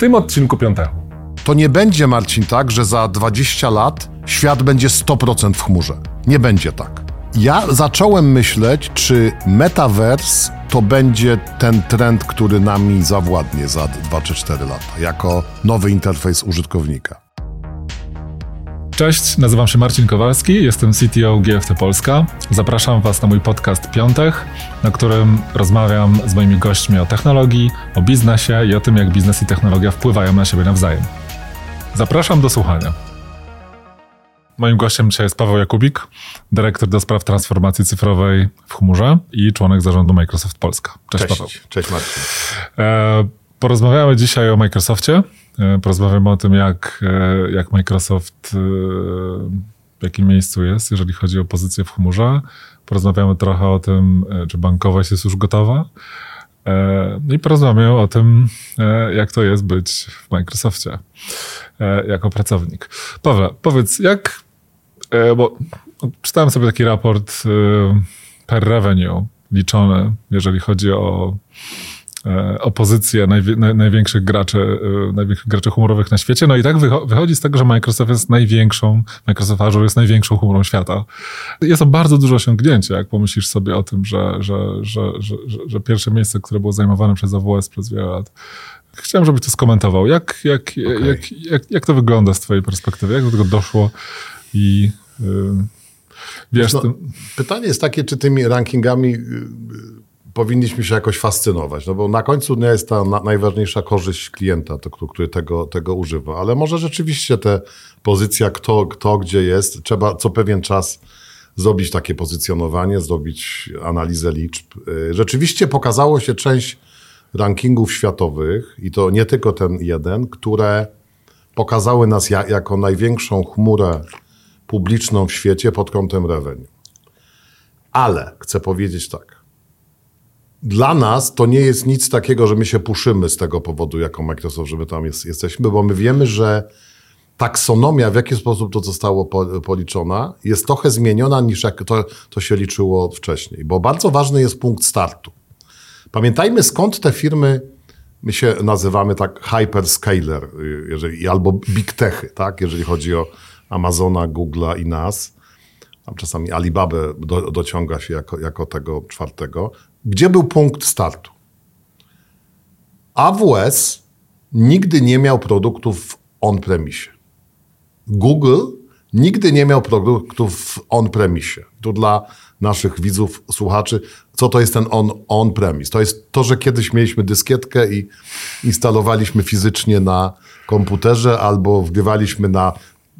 tym odcinku piątego. To nie będzie, Marcin, tak, że za 20 lat świat będzie 100% w chmurze. Nie będzie tak. Ja zacząłem myśleć, czy metaverse to będzie ten trend, który nami zawładnie za 2 czy 4 lata, jako nowy interfejs użytkownika. Cześć, nazywam się Marcin Kowalski, jestem CTO GFT Polska. Zapraszam Was na mój podcast Piątek, na którym rozmawiam z moimi gośćmi o technologii, o biznesie i o tym, jak biznes i technologia wpływają na siebie nawzajem. Zapraszam do słuchania. Moim gościem dzisiaj jest Paweł Jakubik, dyrektor do spraw transformacji cyfrowej w chmurze i członek zarządu Microsoft Polska. Cześć, Cześć Paweł. Cześć Marcin. E, porozmawiamy dzisiaj o Microsoftie. E, porozmawiamy o tym, jak, e, jak Microsoft e, w jakim miejscu jest, jeżeli chodzi o pozycję w chmurze. Porozmawiamy trochę o tym, czy bankowość jest już gotowa. No i porozmawiamy o tym, jak to jest być w Microsoftie jako pracownik. Paweł, powiedz, jak bo czytałem sobie taki raport per revenue liczony, jeżeli chodzi o e, o pozycję największych graczy, największych graczy chmurowych na świecie. No i tak wychodzi z tego, że Microsoft jest największą, Microsoft Azure jest największą chmurą świata. Jest to bardzo duże osiągnięcie, jak pomyślisz sobie o tym, że, że, że, że, że pierwsze miejsce, które było zajmowane przez AWS przez wiele lat, Chciałem, żebyś to skomentował. Jak, jak, okay. jak, jak, jak to wygląda z twojej perspektywy? Jak do tego doszło? I y, wiesz... No, pytanie jest takie, czy tymi rankingami y, y, powinniśmy się jakoś fascynować, no bo na końcu nie jest ta najważniejsza korzyść klienta, to, który tego, tego używa, ale może rzeczywiście te pozycja, kto, kto gdzie jest, trzeba co pewien czas zrobić takie pozycjonowanie, zrobić analizę liczb. Rzeczywiście pokazało się część rankingów światowych, i to nie tylko ten jeden, które pokazały nas ja, jako największą chmurę publiczną w świecie pod kątem revenue. Ale chcę powiedzieć tak. Dla nas to nie jest nic takiego, że my się puszymy z tego powodu, jako Microsoft, że my tam jest, jesteśmy, bo my wiemy, że taksonomia, w jaki sposób to zostało policzona, jest trochę zmieniona niż jak to, to się liczyło wcześniej. Bo bardzo ważny jest punkt startu. Pamiętajmy, skąd te firmy, my się nazywamy tak hyperscaler, jeżeli, albo big techy, tak, jeżeli chodzi o Amazona, Google'a i nas. Tam czasami Alibabę do, dociąga się jako, jako tego czwartego. Gdzie był punkt startu? AWS nigdy nie miał produktów on-premisie. Google nigdy nie miał produktów on-premisie. Tu dla naszych widzów, słuchaczy, co to jest ten on-premise? On to jest to, że kiedyś mieliśmy dyskietkę i instalowaliśmy fizycznie na komputerze albo wgrywaliśmy na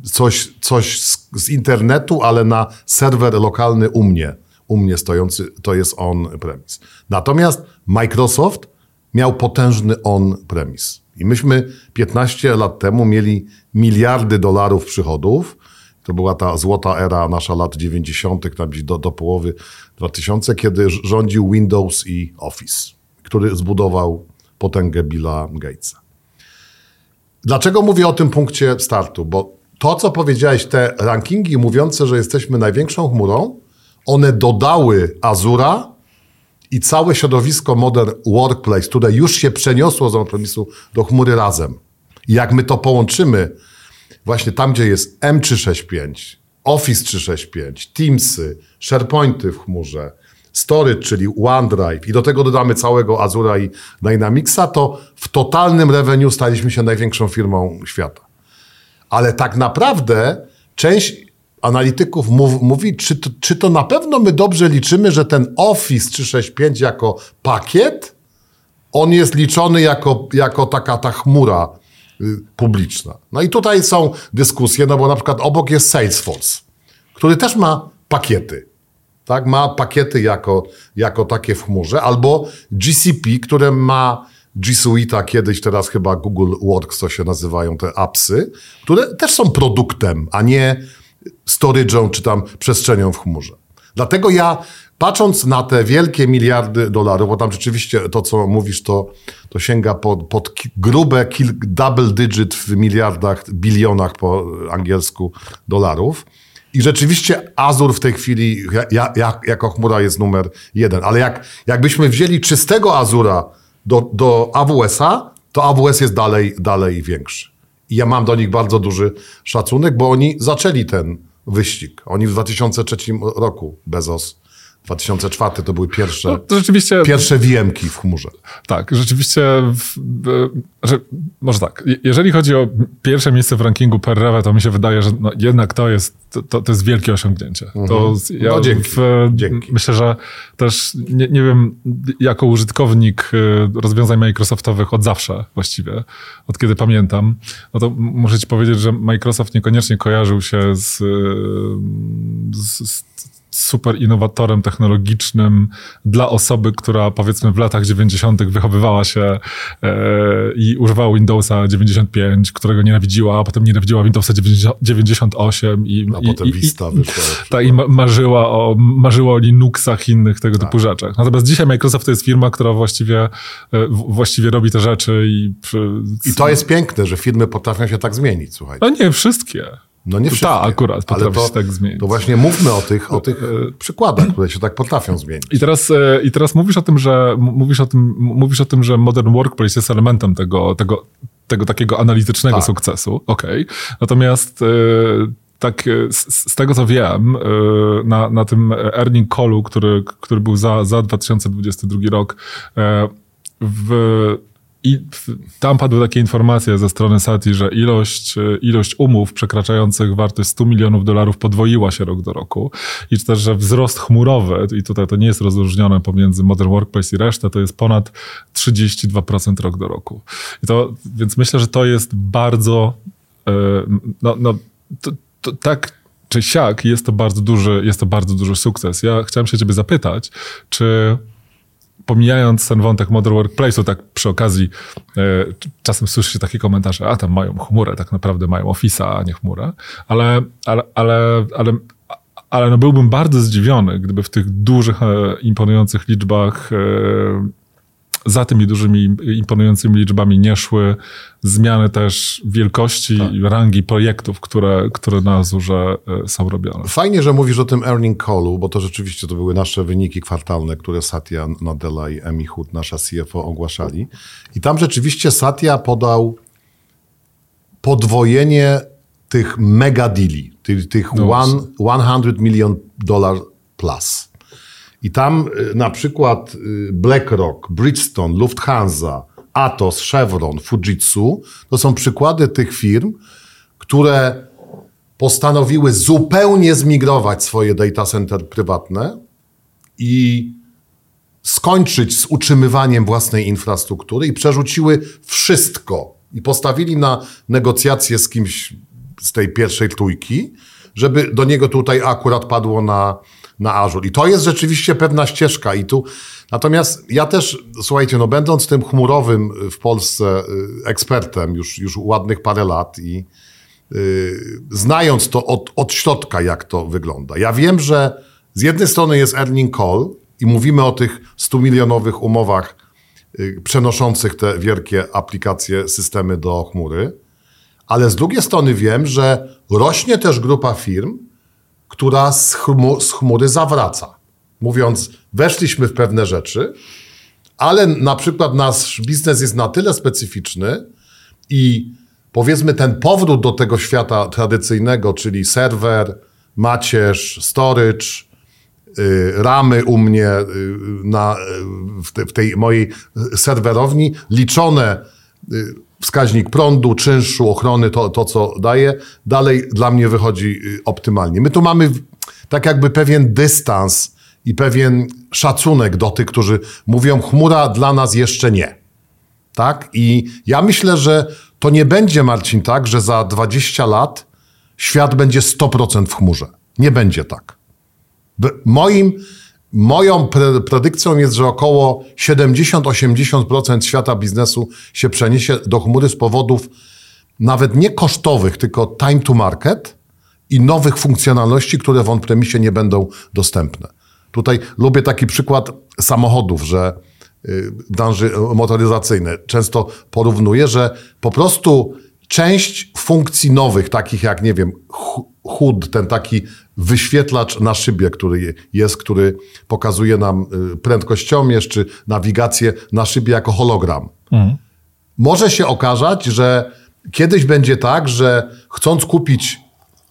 coś, coś z, z, internetu, ale na serwer lokalny u mnie, u mnie stojący, to jest on-premise. Natomiast Microsoft miał potężny on-premise. I myśmy 15 lat temu mieli miliardy dolarów przychodów. To była ta złota era nasza lat 90., tam do, do połowy 2000, kiedy rządził Windows i Office, który zbudował potęgę Billa Gatesa. Dlaczego mówię o tym punkcie startu? Bo to, co powiedziałeś, te rankingi mówiące, że jesteśmy największą chmurą, one dodały Azura i całe środowisko Modern Workplace, które już się przeniosło z on-premisu do chmury razem. I jak my to połączymy, właśnie tam, gdzie jest M365, Office 365, Teamsy, SharePointy w chmurze, Storage, czyli OneDrive i do tego dodamy całego Azura i Dynamicsa, to w totalnym revenue staliśmy się największą firmą świata. Ale tak naprawdę część analityków mów, mówi, czy to, czy to na pewno my dobrze liczymy, że ten Office 365 jako pakiet, on jest liczony jako, jako taka ta chmura y, publiczna. No i tutaj są dyskusje, no bo na przykład obok jest Salesforce, który też ma pakiety. Tak, ma pakiety jako, jako takie w chmurze, albo GCP, które ma G Suite, kiedyś teraz chyba Google Works to się nazywają te appsy, które też są produktem, a nie storage'ą czy tam przestrzenią w chmurze. Dlatego ja patrząc na te wielkie miliardy dolarów, bo tam rzeczywiście to, co mówisz, to, to sięga pod, pod grube kill, double digit w miliardach, bilionach po angielsku dolarów. I rzeczywiście Azure w tej chwili ja, ja, jako chmura jest numer jeden. Ale jak, jakbyśmy wzięli czystego Azura do, do AWS-a, to AWS jest dalej, dalej większy. I ja mam do nich bardzo duży szacunek, bo oni zaczęli ten wyścig. Oni w 2003 roku, Bezos, 2004 to były pierwsze, No, to pierwsze VM-ki w chmurze. Tak, rzeczywiście, w, że, może tak, je- jeżeli chodzi o pierwsze miejsce w rankingu per to mi się wydaje, że no, jednak to jest, to, to jest wielkie osiągnięcie. To z- ja No, dzięki. W, Dzięki. Myślę, że też, nie, nie wiem, jako użytkownik y, rozwiązań Microsoftowych od zawsze właściwie, od kiedy pamiętam, no to muszę ci powiedzieć, że Microsoft niekoniecznie kojarzył się z, y, z, z super innowatorem technologicznym dla osoby, która powiedzmy w latach 90. wychowywała się e, i używała Windowsa 95, którego nienawidziła, a potem nienawidziła Windowsa 90, 98 i, A i, potem i, Vista i, wyszła. tak, i ma- marzyła o, marzyła o Linuxach i innych tego Tak. typu rzeczach. Natomiast dzisiaj Microsoft to jest firma, która właściwie, e, właściwie robi te rzeczy i... przy- I to jest piękne, że firmy potrafią się tak zmienić, słuchajcie. No nie wszystkie. No nie wszystkie. Ta akurat ale potrafi to, się tak zmienić. To właśnie mówmy o tych, o tych e, przykładach, które się tak potrafią zmienić. I teraz, e, I teraz mówisz o tym, że mówisz o tym, mówisz o tym, że Modern Workplace jest elementem tego, tego, tego takiego analitycznego Tak. sukcesu. Okej. Natomiast e, tak z, z tego co wiem, na, na tym earning callu, który, który był za, za 2022 rok, w, i tam padły takie informacje ze strony SATI, że ilość, e, ilość umów przekraczających wartość 100 milionów dolarów podwoiła się rok do roku i też, że wzrost chmurowy, i tutaj to nie jest rozróżnione pomiędzy Modern Workplace i resztę, to jest ponad 32% rok do roku. I to, więc myślę, że to jest bardzo, e, no, no to, to, tak czy siak jest to bardzo duży, jest to bardzo duży sukces. Ja chciałem się ciebie zapytać, czy pomijając ten wątek Modern Workplace'u, tak przy okazji e, czasem słyszy się takie komentarze, a tam mają chmurę, tak naprawdę mają Office'a, a nie chmurę, ale, ale, ale, ale, ale no byłbym bardzo zdziwiony, gdyby w tych dużych, e, imponujących liczbach e, za tymi dużymi, imponującymi liczbami nie szły zmiany też wielkości i rangi projektów, które, które na Azurze e, są robione. Fajnie, że mówisz o tym earning callu, bo to rzeczywiście to były nasze wyniki kwartalne, które Satya Nadella i Emi Hood, nasza CFO, ogłaszali. I tam rzeczywiście Satya podał podwojenie tych mega deali, tych, tych No one, 100 million dollar plus. I tam y, na przykład y, BlackRock, Bridgestone, Lufthansa, Atos, Chevron, Fujitsu to są przykłady tych firm, które postanowiły zupełnie zmigrować swoje data center prywatne i skończyć z utrzymywaniem własnej infrastruktury i przerzuciły wszystko. I postawili na negocjacje z kimś z tej pierwszej trójki, żeby do niego tutaj akurat padło na, na Azure. I to jest rzeczywiście pewna ścieżka i tu Natomiast ja też, słuchajcie, no będąc tym chmurowym w Polsce y, ekspertem już, już ładnych parę lat i y, znając to od, od środka, jak to wygląda. Ja wiem, że z jednej strony jest earning call i mówimy o tych 100 milionowych umowach y, przenoszących te wielkie aplikacje, systemy do chmury, ale z drugiej strony wiem, że rośnie też grupa firm, która z, chmu, z chmury zawraca. Mówiąc, weszliśmy w pewne rzeczy, ale na przykład nasz biznes jest na tyle specyficzny i powiedzmy ten powrót do tego świata tradycyjnego, czyli serwer, macierz, storage, y, ramy u mnie y, na, y, w, te, w tej mojej serwerowni, liczone wskaźnik prądu, czynszu, ochrony, to, to co daje, dalej dla mnie wychodzi y, optymalnie. My tu mamy tak jakby pewien dystans i pewien szacunek do tych, którzy mówią, chmura dla nas jeszcze nie. Tak? I ja myślę, że to nie będzie, Marcin, tak, że za 20 lat świat będzie 100% w chmurze. Nie będzie tak. Moim, moją pre- predykcją jest, że około 70-80% świata biznesu się przeniesie do chmury z powodów nawet nie kosztowych, tylko time to market i nowych funkcjonalności, które w on-premisie nie będą dostępne. Tutaj lubię taki przykład samochodów, że y, branży motoryzacyjnej często porównuję, że po prostu część funkcji nowych, takich jak, nie wiem, hu- HUD, ten taki wyświetlacz na szybie, który je- jest, który pokazuje nam y, prędkościomierz czy nawigację na szybie jako hologram może się okazać, że kiedyś będzie tak, że chcąc kupić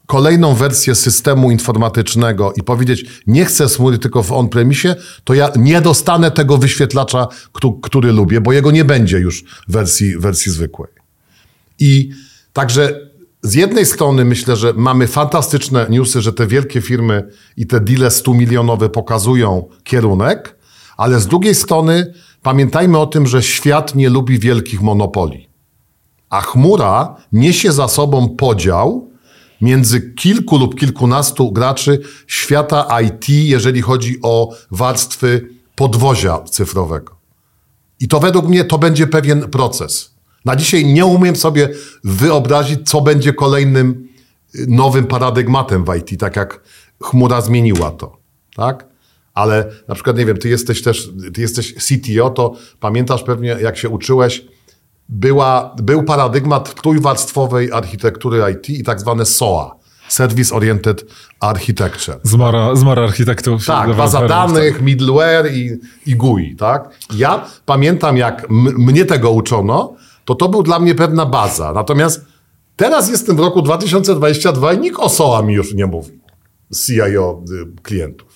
kolejną wersję systemu informatycznego i powiedzieć, nie chcę chmury tylko w on-premisie, to ja nie dostanę tego wyświetlacza, który, który lubię, bo jego nie będzie już w wersji, wersji zwykłej. I także z jednej strony myślę, że mamy fantastyczne newsy, że te wielkie firmy i te deale 100 milionowe pokazują kierunek, ale z drugiej strony pamiętajmy o tym, że świat nie lubi wielkich monopoli. A chmura niesie za sobą podział między kilku lub kilkunastu graczy świata IT, jeżeli chodzi o warstwy podwozia cyfrowego. I to według mnie to będzie pewien proces. Na dzisiaj nie umiem sobie wyobrazić, co będzie kolejnym y, nowym paradygmatem w IT, tak jak chmura zmieniła to. Tak? Ale na przykład, nie wiem, ty jesteś też, ty jesteś CTO, to pamiętasz pewnie, jak się uczyłeś, była, był paradygmat trójwarstwowej architektury IT i tak zwane SOA. Service Oriented Architecture. Zmara, zmara architektów. Tak, baza danych, middleware i, i GUI, tak? Ja pamiętam, jak mnie tego uczono, to to był dla mnie pewna baza. Natomiast teraz jestem w roku 2022 i nikt o SOA mi już nie mówi. CIO y, klientów.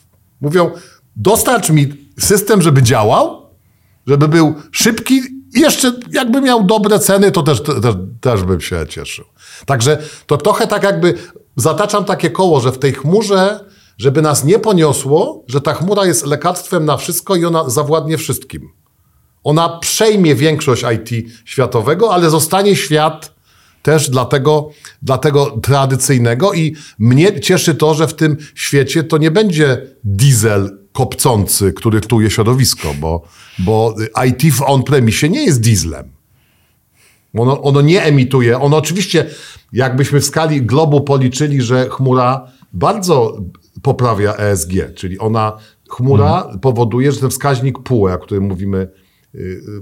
Mówią, dostarcz mi system, żeby działał, żeby był szybki i jeszcze jakby miał dobre ceny, to też, też, też bym się cieszył. Także to trochę tak jakby zataczam takie koło, że w tej chmurze, żeby nas nie poniosło, że ta chmura jest lekarstwem na wszystko i ona zawładnie wszystkim. Ona przejmie większość IT światowego, ale zostanie świat też dla tego, dla tego tradycyjnego i mnie cieszy to, że w tym świecie to nie będzie diesel kopcący, który tuje środowisko, bo, bo IT w on-premisie nie jest dieslem. Ono, ono nie emituje. Ono oczywiście, jakbyśmy w skali globu policzyli, że chmura bardzo poprawia ESG, czyli ona, chmura mhm. powoduje, że ten wskaźnik PUE, o którym mówimy,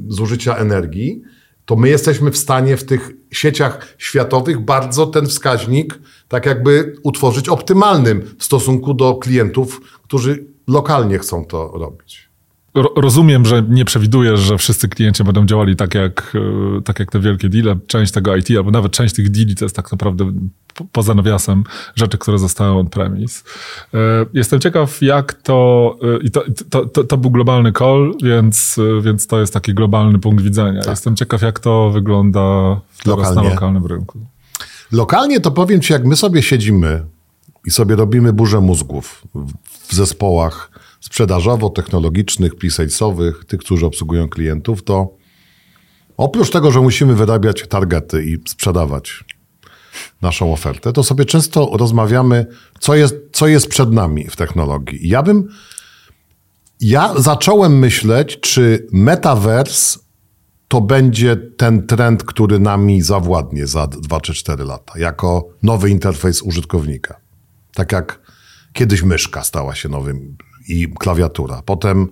zużycia energii, to my jesteśmy w stanie w tych sieciach światowych bardzo ten wskaźnik tak jakby utworzyć optymalnym w stosunku do klientów, którzy lokalnie chcą to robić. Rozumiem, że nie przewidujesz, że wszyscy klienci będą działali tak jak, e, tak jak te wielkie deale. Część tego IT, albo nawet część tych deali to jest tak naprawdę poza nawiasem rzeczy, które zostały on-premise. E, jestem ciekaw, jak to, e, i to, to, to, to, był globalny call, więc, więc to jest taki globalny punkt widzenia. Tak. Jestem ciekaw, jak to wygląda teraz na lokalnym rynku. Lokalnie to powiem ci, jak my sobie siedzimy i sobie robimy burzę mózgów w zespołach sprzedażowo-technologicznych, pre-salesowych, tych, którzy obsługują klientów, to oprócz tego, że musimy wyrabiać targety i sprzedawać naszą ofertę, to sobie często rozmawiamy, co jest, co jest przed nami w technologii. Ja bym, ja zacząłem myśleć, czy metaverse to będzie ten trend, który nami zawładnie za 2 czy 4 lata, jako nowy interfejs użytkownika. Tak jak kiedyś myszka stała się nowym i klawiatura. Potem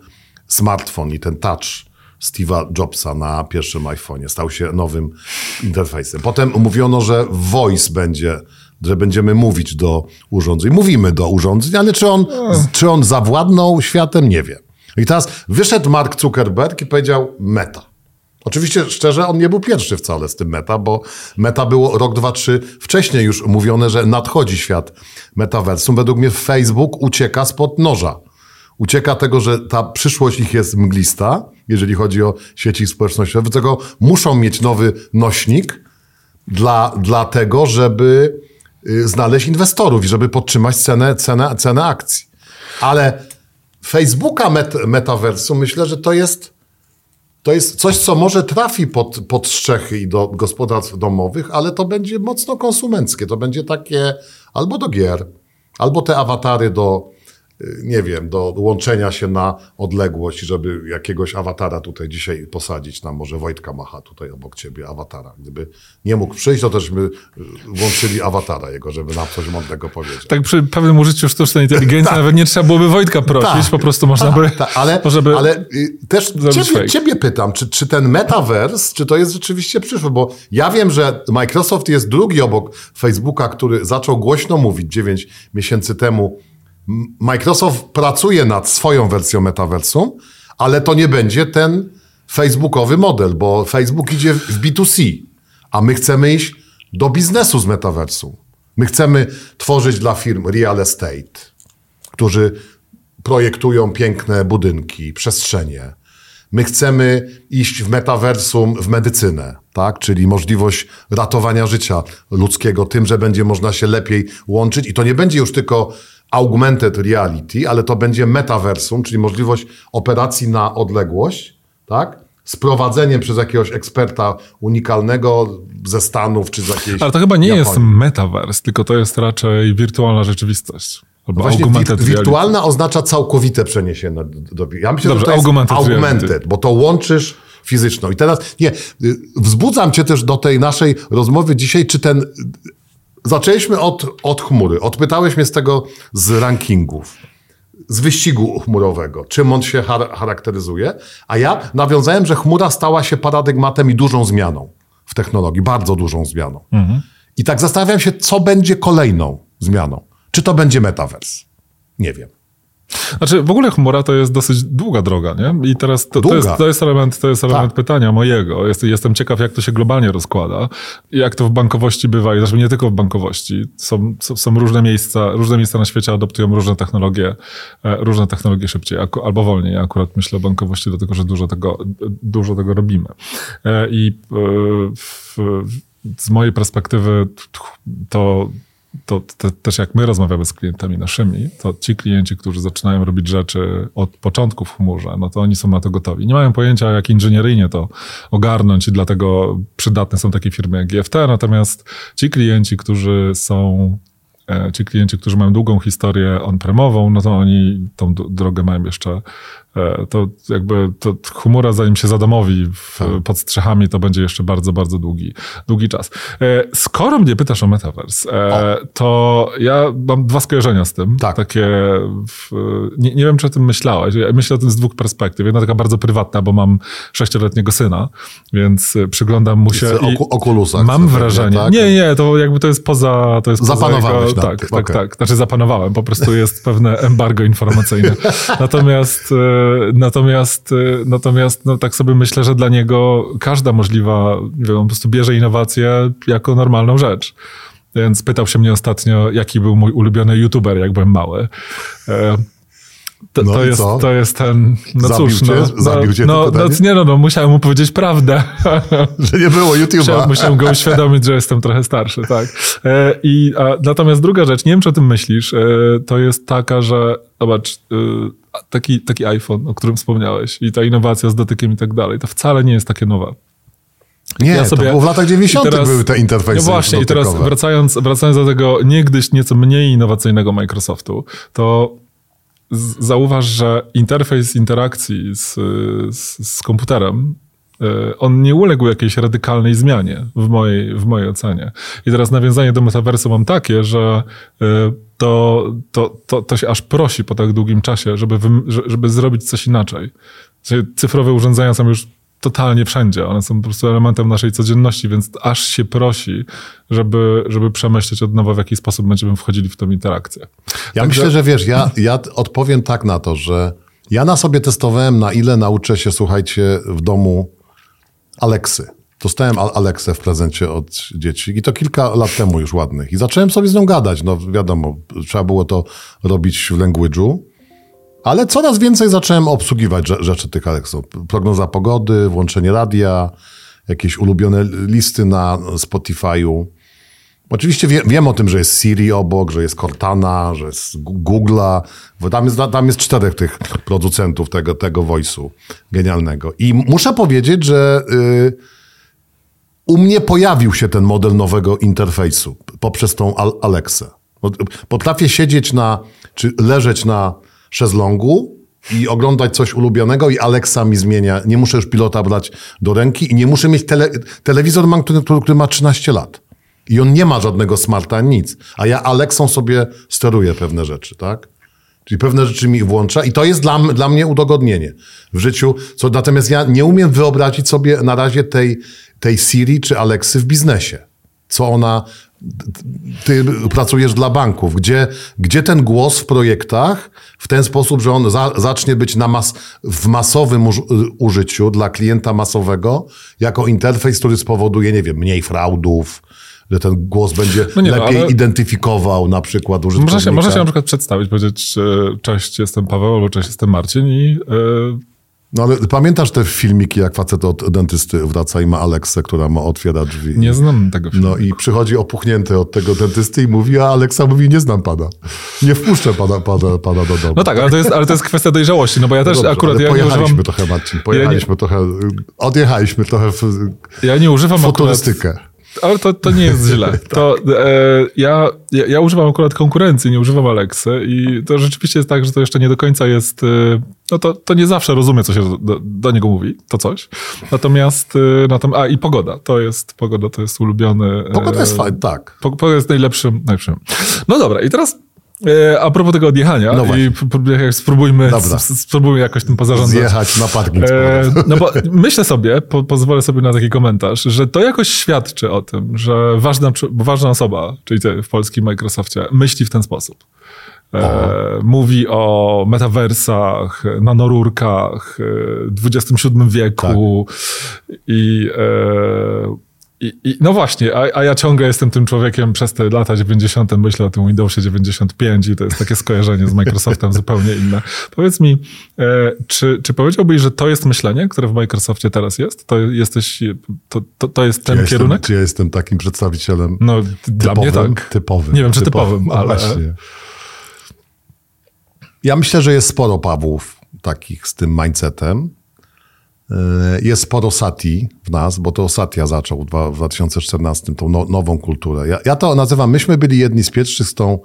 smartfon i ten touch Steve'a Jobsa na pierwszym iPhone'ie stał się nowym interfejsem. Potem mówiono, że voice będzie, że będziemy mówić do urządzeń. Mówimy do urządzeń, ale czy on, czy on zawładnął światem, nie wiem. I teraz wyszedł Mark Zuckerberg i powiedział meta. Oczywiście, szczerze, on nie był pierwszy wcale z tym meta, bo meta było rok, dwa, trzy wcześniej już mówione, że nadchodzi świat metaversum. Według mnie Facebook ucieka spod noża. Ucieka tego, że ta przyszłość ich jest mglista, jeżeli chodzi o sieci społecznościowe, tego muszą mieć nowy nośnik dla, dla tego, żeby y, znaleźć inwestorów i żeby podtrzymać cenę, cenę, cenę akcji. Ale Facebooka met, metaversum myślę, że to jest to jest coś, co może trafi pod, pod strzechy i do gospodarstw domowych, ale to będzie mocno konsumenckie. To będzie takie albo do gier, albo te awatary do, nie wiem, do łączenia się na odległość, żeby jakiegoś awatara tutaj dzisiaj posadzić, nam może Wojtka Macha tutaj obok ciebie, awatara. Gdyby nie mógł przyjść, to też by włączyli awatara jego, żeby nam coś mądrego powiedzieć. Tak przy pewnym użyciu sztucznej inteligencji tak. nawet nie trzeba byłoby Wojtka prosić, tak. po prostu można by... Tak, ale, żeby ale y, też ciebie, ciebie, pytam, czy, czy ten metaverse, czy to jest rzeczywiście przyszłe, bo ja wiem, że Microsoft jest drugi obok Facebooka, który zaczął głośno mówić 9 miesięcy temu, Microsoft pracuje nad swoją wersją metaversum, ale to nie będzie ten facebookowy model, bo Facebook idzie w B2C, a my chcemy iść do biznesu z metaversum. My chcemy tworzyć dla firm real estate, którzy projektują piękne budynki, przestrzenie. My chcemy iść w metaversum, w medycynę, tak? czyli możliwość ratowania życia ludzkiego tym, że będzie można się lepiej łączyć i to nie będzie już tylko augmented reality, ale to będzie metaversum, czyli możliwość operacji na odległość, tak? z prowadzeniem przez jakiegoś eksperta unikalnego ze Stanów czy z jakiejś Ale to chyba nie Japonii. jest metavers, tylko to jest raczej wirtualna rzeczywistość. Albo Właśnie augmented wir, reality. wirtualna oznacza całkowite przeniesienie. Do, do, ja myślę, Dobrze, że to jest augmented augmented, reality. bo to łączysz fizyczną. I teraz, nie, y, wzbudzam cię też do tej naszej rozmowy dzisiaj, czy ten... Zaczęliśmy od, od chmury. Odpytałeś mnie z tego z rankingów, z wyścigu chmurowego, czym on się char- charakteryzuje, a ja nawiązałem, że chmura stała się paradygmatem i dużą zmianą w technologii, bardzo dużą zmianą. I tak zastanawiam się, co będzie kolejną zmianą. Czy to będzie metavers? Nie wiem. Znaczy, w ogóle chmura to jest dosyć długa droga, nie? I teraz to, to, jest, to jest element, to jest element Tak. pytania mojego. Jest, jestem ciekaw, jak to się globalnie rozkłada. Jak to w bankowości bywa, i zresztą nie tylko w bankowości. Są, są, są różne miejsca, różne miejsca na świecie adoptują różne technologie, e, różne technologie szybciej albo wolniej. Ja akurat myślę o bankowości, dlatego że dużo tego, dużo tego robimy. E, I e, w, z mojej perspektywy to to te, też jak my rozmawiamy z klientami naszymi, to ci klienci, którzy zaczynają robić rzeczy od początku w chmurze, no to oni są na to gotowi. Nie mają pojęcia, jak inżynieryjnie to ogarnąć i dlatego przydatne są takie firmy jak GFT, natomiast ci klienci, którzy są e, Ci klienci, którzy mają długą historię on-premową, no to oni tą drogę mają jeszcze. E, To jakby to chmura, zanim się zadomowi w, pod strzechami, to będzie jeszcze bardzo, bardzo długi, długi czas. E, Skoro mnie pytasz o Metaverse, e, to ja mam dwa skojarzenia z tym. Tak. Takie, w, nie, nie wiem, czy o tym myślałeś. Ja myślę o tym z dwóch perspektyw. Jedna taka bardzo prywatna, bo mam sześcioletniego syna, więc przyglądam mu się. Oku- Mam wrażenie. tak? Nie, nie, to jakby to jest poza. To jest poza Zapanowałeś jego, nad tak, tak, okej. tak. Znaczy zapanowałem, po prostu jest pewne embargo informacyjne. Natomiast, natomiast, e, natomiast no, tak sobie myślę, że dla niego każda możliwa, wiem, on po prostu bierze innowację jako normalną rzecz. Więc pytał się mnie ostatnio, jaki był mój ulubiony youtuber, jak byłem mały. E, To, No to, jest, co? to jest ten. No Zabił cóż, cię? no, Zabił cię no, no, nie, no, no, musiałem mu powiedzieć prawdę. Że nie było YouTube'a. Musiałem, musiałem go uświadomić, że jestem trochę starszy, tak. E, I, a, natomiast druga rzecz, nie wiem, czy o tym myślisz, to jest taka, że zobacz, taki, taki iPhone, o którym wspomniałeś i ta innowacja z dotykiem i tak dalej, to wcale nie jest takie nowe. Nie, Ja to sobie- było w latach 90. i teraz- były te interfejsy No właśnie, i teraz dotykowe. wracając, wracając do tego niegdyś nieco mniej innowacyjnego Microsoftu, to zauważ, że interfejs interakcji z, z, z komputerem, on nie uległ jakiejś radykalnej zmianie w mojej, w mojej ocenie. I teraz nawiązanie do metaversu mam takie, że y, to, to, to, to się aż prosi po tak długim czasie, żeby, żeby zrobić coś inaczej. Cyfrowe urządzenia są już totalnie wszędzie. One są po prostu elementem naszej codzienności, więc aż się prosi, żeby, żeby przemyśleć od nowa, w jaki sposób będziemy wchodzili w tą interakcję. Ja myślę, że wiesz, ja, ja odpowiem tak na to, że ja na sobie testowałem, na ile nauczę się, słuchajcie, w domu Aleksy. Dostałem Al- Aleksę w prezencie od dzieci i to kilka lat temu już ładnych. I zacząłem sobie z nią gadać. No wiadomo, trzeba było to robić w language'u. Ale coraz więcej zacząłem obsługiwać rze- rzeczy tych Aleksów. Prognoza pogody, włączenie radia, jakieś ulubione listy na Spotify'u. Oczywiście wie, wiem o tym, że jest Siri obok, że jest Cortana, że jest Google'a. Tam jest, tam jest czterech tych producentów tego, tego voice'u genialnego. I muszę powiedzieć, że y, u mnie pojawił się ten model nowego interfejsu poprzez tą Al- Alexę. Potrafię siedzieć na, czy leżeć na szezlongu i oglądać coś ulubionego i Alexa mi zmienia. Nie muszę już pilota brać do ręki i nie muszę mieć tele, telewizor, który, który ma 13 lat. I on nie ma żadnego smarta, nic. A ja Alexą sobie steruję pewne rzeczy, tak? Czyli pewne rzeczy mi włącza i to jest dla, dla mnie udogodnienie w życiu. Co, natomiast ja nie umiem wyobrazić sobie na razie tej, tej Siri czy Alexy w biznesie. Co ona ty pracujesz dla banków, gdzie, gdzie ten głos w projektach w ten sposób, że on za, zacznie być na mas, w masowym uż, użyciu dla klienta masowego, jako interfejs, który spowoduje, nie wiem, mniej fraudów, że ten głos będzie No nie, no, lepiej ale- identyfikował na przykład użytkownika. Można się, można się na przykład przedstawić, powiedzieć e, cześć, jestem Paweł albo cześć, jestem Marcin i e, No ale pamiętasz te filmiki, jak facet od dentysty wraca i ma Aleksę, która ma otwiera drzwi? nie znam tego filmu. No i przychodzi opuchnięty od tego dentysty i mówi, a Aleksa mówi, nie znam pana. Nie wpuszczę pana, pana, pana do domu. No tak, ale to, jest, ale to jest kwestia dojrzałości, no bo ja też Dobrze, akurat ja nie pojechaliśmy używam, trochę, Marcin, pojechaliśmy trochę, odjechaliśmy trochę w ja nie używam akurat, futurystykę. Ale to, to nie jest źle. To, e, ja, ja, używam akurat konkurencji, nie używam Alexy i to rzeczywiście jest tak, że to jeszcze nie do końca jest, e, no to, to nie zawsze rozumie, co się do, do niego mówi, to coś. Natomiast, e, natom, a i pogoda, to jest, pogoda to jest ulubiony. e, Pogoda jest fajna, tak. Po- Pogoda jest najlepszym, najlepszym. No dobra, i teraz e, a propos tego odjechania No i spróbujmy, spróbujmy jakoś tym pozarządzać. Zjechać na parking. E, no bo myślę sobie, po, pozwolę sobie na taki komentarz, że to jakoś świadczy o tym, że ważna, ważna osoba, czyli ty w polskim Microsoftie, myśli w ten sposób. E, mówi o metaversach, nanorurkach, e, XXVII wieku i, e, i, i no właśnie, a, a ja ciągle jestem tym człowiekiem przez te lata 90. myślę o tym Windowsie 95 i to jest takie skojarzenie z Microsoftem zupełnie inne. Powiedz mi, e, czy, czy powiedziałbyś, że to jest myślenie, które w Microsoftie teraz jest? To jesteś, to, to, to jest ten ja jestem, kierunek? czy ja jestem takim przedstawicielem No, dla mnie typowym? tak. Typowym. Nie wiem, czy typowym, No ale- Właśnie. Ja myślę, że jest sporo Pawłów takich z tym mindsetem. Yy, Jest sporo Sati w nas, bo to Satya zaczął w dwa- w 2014 tą no, nową kulturę. Ja, ja to nazywam, myśmy byli jedni z pierwszych z tą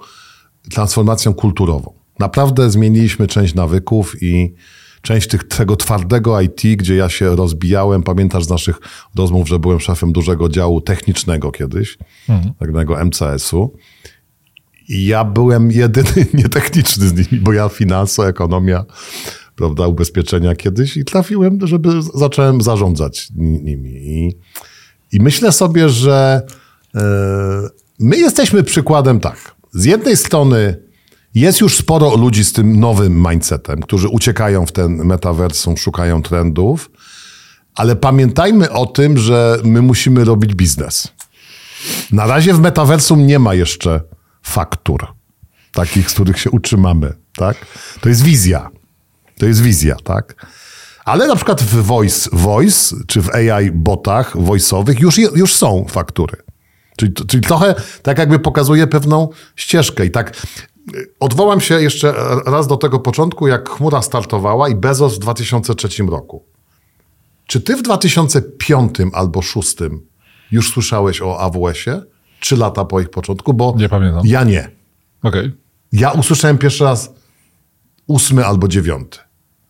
transformacją kulturową. Naprawdę zmieniliśmy część nawyków i część tych, tego twardego IT, gdzie ja się rozbijałem. Pamiętasz z naszych rozmów, że byłem szefem dużego działu technicznego kiedyś, tak zwanego MCS-u. I ja byłem jedyny nietechniczny z nimi, bo ja finanse, ekonomia, prawda, ubezpieczenia kiedyś i trafiłem, żeby zacząłem zarządzać ni- nimi. I, i myślę sobie, że e, my jesteśmy przykładem tak. Z jednej strony jest już sporo ludzi z tym nowym mindsetem, którzy uciekają w ten metaversum, szukają trendów, ale pamiętajmy o tym, że my musimy robić biznes. Na razie w metaversum nie ma jeszcze faktur, takich, z których się utrzymamy, tak? To jest wizja. To jest wizja, tak? Ale na przykład w voice, voice czy w AI botach voice'owych już, już są faktury. Czyli, czyli trochę tak jakby pokazuje pewną ścieżkę. I tak y, odwołam się jeszcze raz do tego początku, jak chmura startowała i Bezos w 2003 roku. Czy ty w 2005 albo 2006 już słyszałeś o AWS-ie? Trzy lata po ich początku, bo Nie pamiętam. ja nie. Okej. Ja usłyszałem pierwszy raz ósmy albo dziewiąty,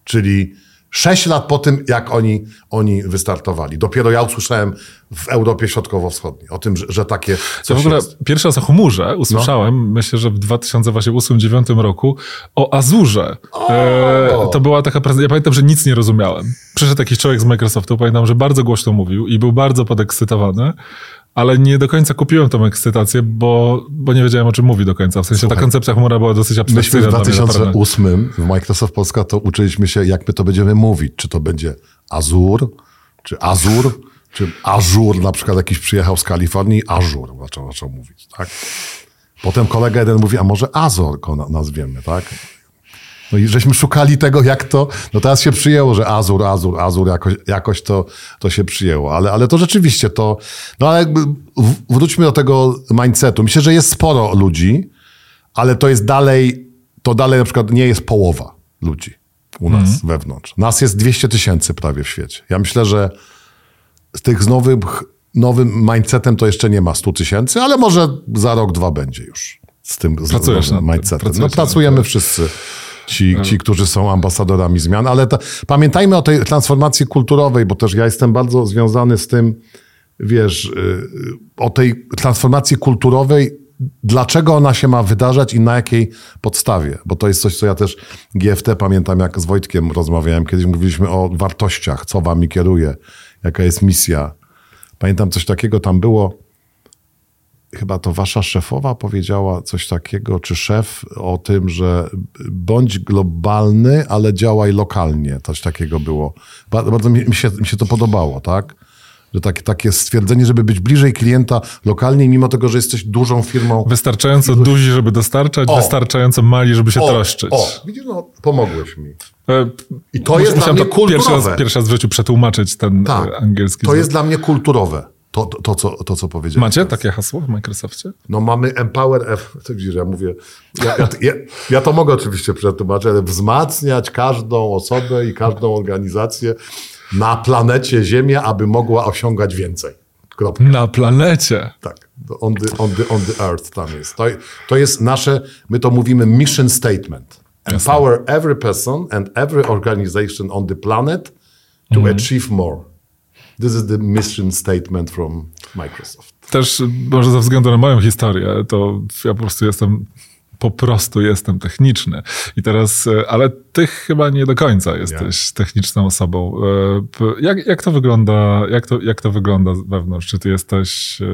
czyli sześć lat po tym, jak oni, oni wystartowali. Dopiero ja usłyszałem w Europie Środkowo-Wschodniej o tym, że, że takie To coś w ogóle jest. pierwszy raz o chmurze usłyszałem, myślę, że w 2008-2009 roku, o Azurze. E, to była taka prezentacja. Ja pamiętam, że nic nie rozumiałem. Przyszedł jakiś człowiek z Microsoftu, pamiętam, że bardzo głośno mówił i był bardzo podekscytowany, ale nie do końca kupiłem tą ekscytację, bo, bo nie wiedziałem, o czym mówi do końca. W sensie ta koncepcja chmura była dosyć Myśmy abstrakcyjna. w mnie naprawdę. 2008 w Microsoft Polska to uczyliśmy się, jak my to będziemy mówić. Czy to będzie Azur, czy Azur, czy Azur, na przykład jakiś przyjechał z Kalifornii, Azur zaczął, zaczął mówić, tak? Potem kolega jeden mówi, a może Azor go na- nazwiemy, tak? No i żeśmy szukali tego, jak to, no teraz się przyjęło, że Azur, Azur, Azur, jakoś, jakoś to, to się przyjęło, ale, ale to rzeczywiście to, no ale jakby wróćmy do tego mindsetu. Myślę, że jest sporo ludzi, ale to jest dalej, to dalej na przykład nie jest połowa ludzi u nas wewnątrz. Nas jest 200 tysięcy prawie w świecie. Ja myślę, że z tych z nowym, nowym mindsetem to jeszcze nie ma 100 tysięcy, ale może za rok, dwa będzie już z tym z Pracujesz tym, mindsetem. No pracujemy wszyscy. Ci, ci, którzy są ambasadorami zmian, ale to, pamiętajmy o tej transformacji kulturowej, bo też ja jestem bardzo związany z tym, wiesz, y, o tej transformacji kulturowej, dlaczego ona się ma wydarzać i na jakiej podstawie. Bo to jest coś, co ja też GFT pamiętam, jak z Wojtkiem rozmawiałem, kiedyś mówiliśmy o wartościach, co wami kieruje, jaka jest misja. Pamiętam coś takiego tam było. Chyba to wasza szefowa powiedziała coś takiego, czy szef o tym, że bądź globalny, ale działaj lokalnie. Coś takiego było. Bardzo, mi, się, mi się to podobało, tak? Że takie, takie stwierdzenie, żeby być bliżej klienta lokalnie, mimo tego, że jesteś dużą firmą. Wystarczająco duzi, żeby dostarczać, O. wystarczająco mali, żeby się O, troszczyć. O, widzisz, no, pomogłeś mi. E, I to jest dla mnie to pierwszy kulturowe. raz, pierwszy raz w życiu przetłumaczyć ten Tak. e, angielski. To jest dla mnie kulturowe. To, to, to, co, to co powiedziałeś. Macie takie hasło w Microsoftie? No mamy Empower, F, to widzisz, ja mówię, ja, ja, ja, ja to mogę oczywiście przetłumaczyć, ale wzmacniać każdą osobę i każdą organizację na planecie Ziemia, aby mogła osiągać więcej. Kropka. Na planecie. Tak. On the, on, the, on the earth tam jest. To, to jest nasze, my to mówimy mission statement. Empower every person and every organization on the planet to achieve more. This is the mission statement from Microsoft. Też może ze względu na moją historię, to ja po prostu jestem po prostu jestem techniczny. I teraz, e, ale ty chyba nie do końca jesteś techniczną osobą. E, Jak, jak to wygląda, jak to, jak to wygląda wewnątrz? Czy ty jesteś, e,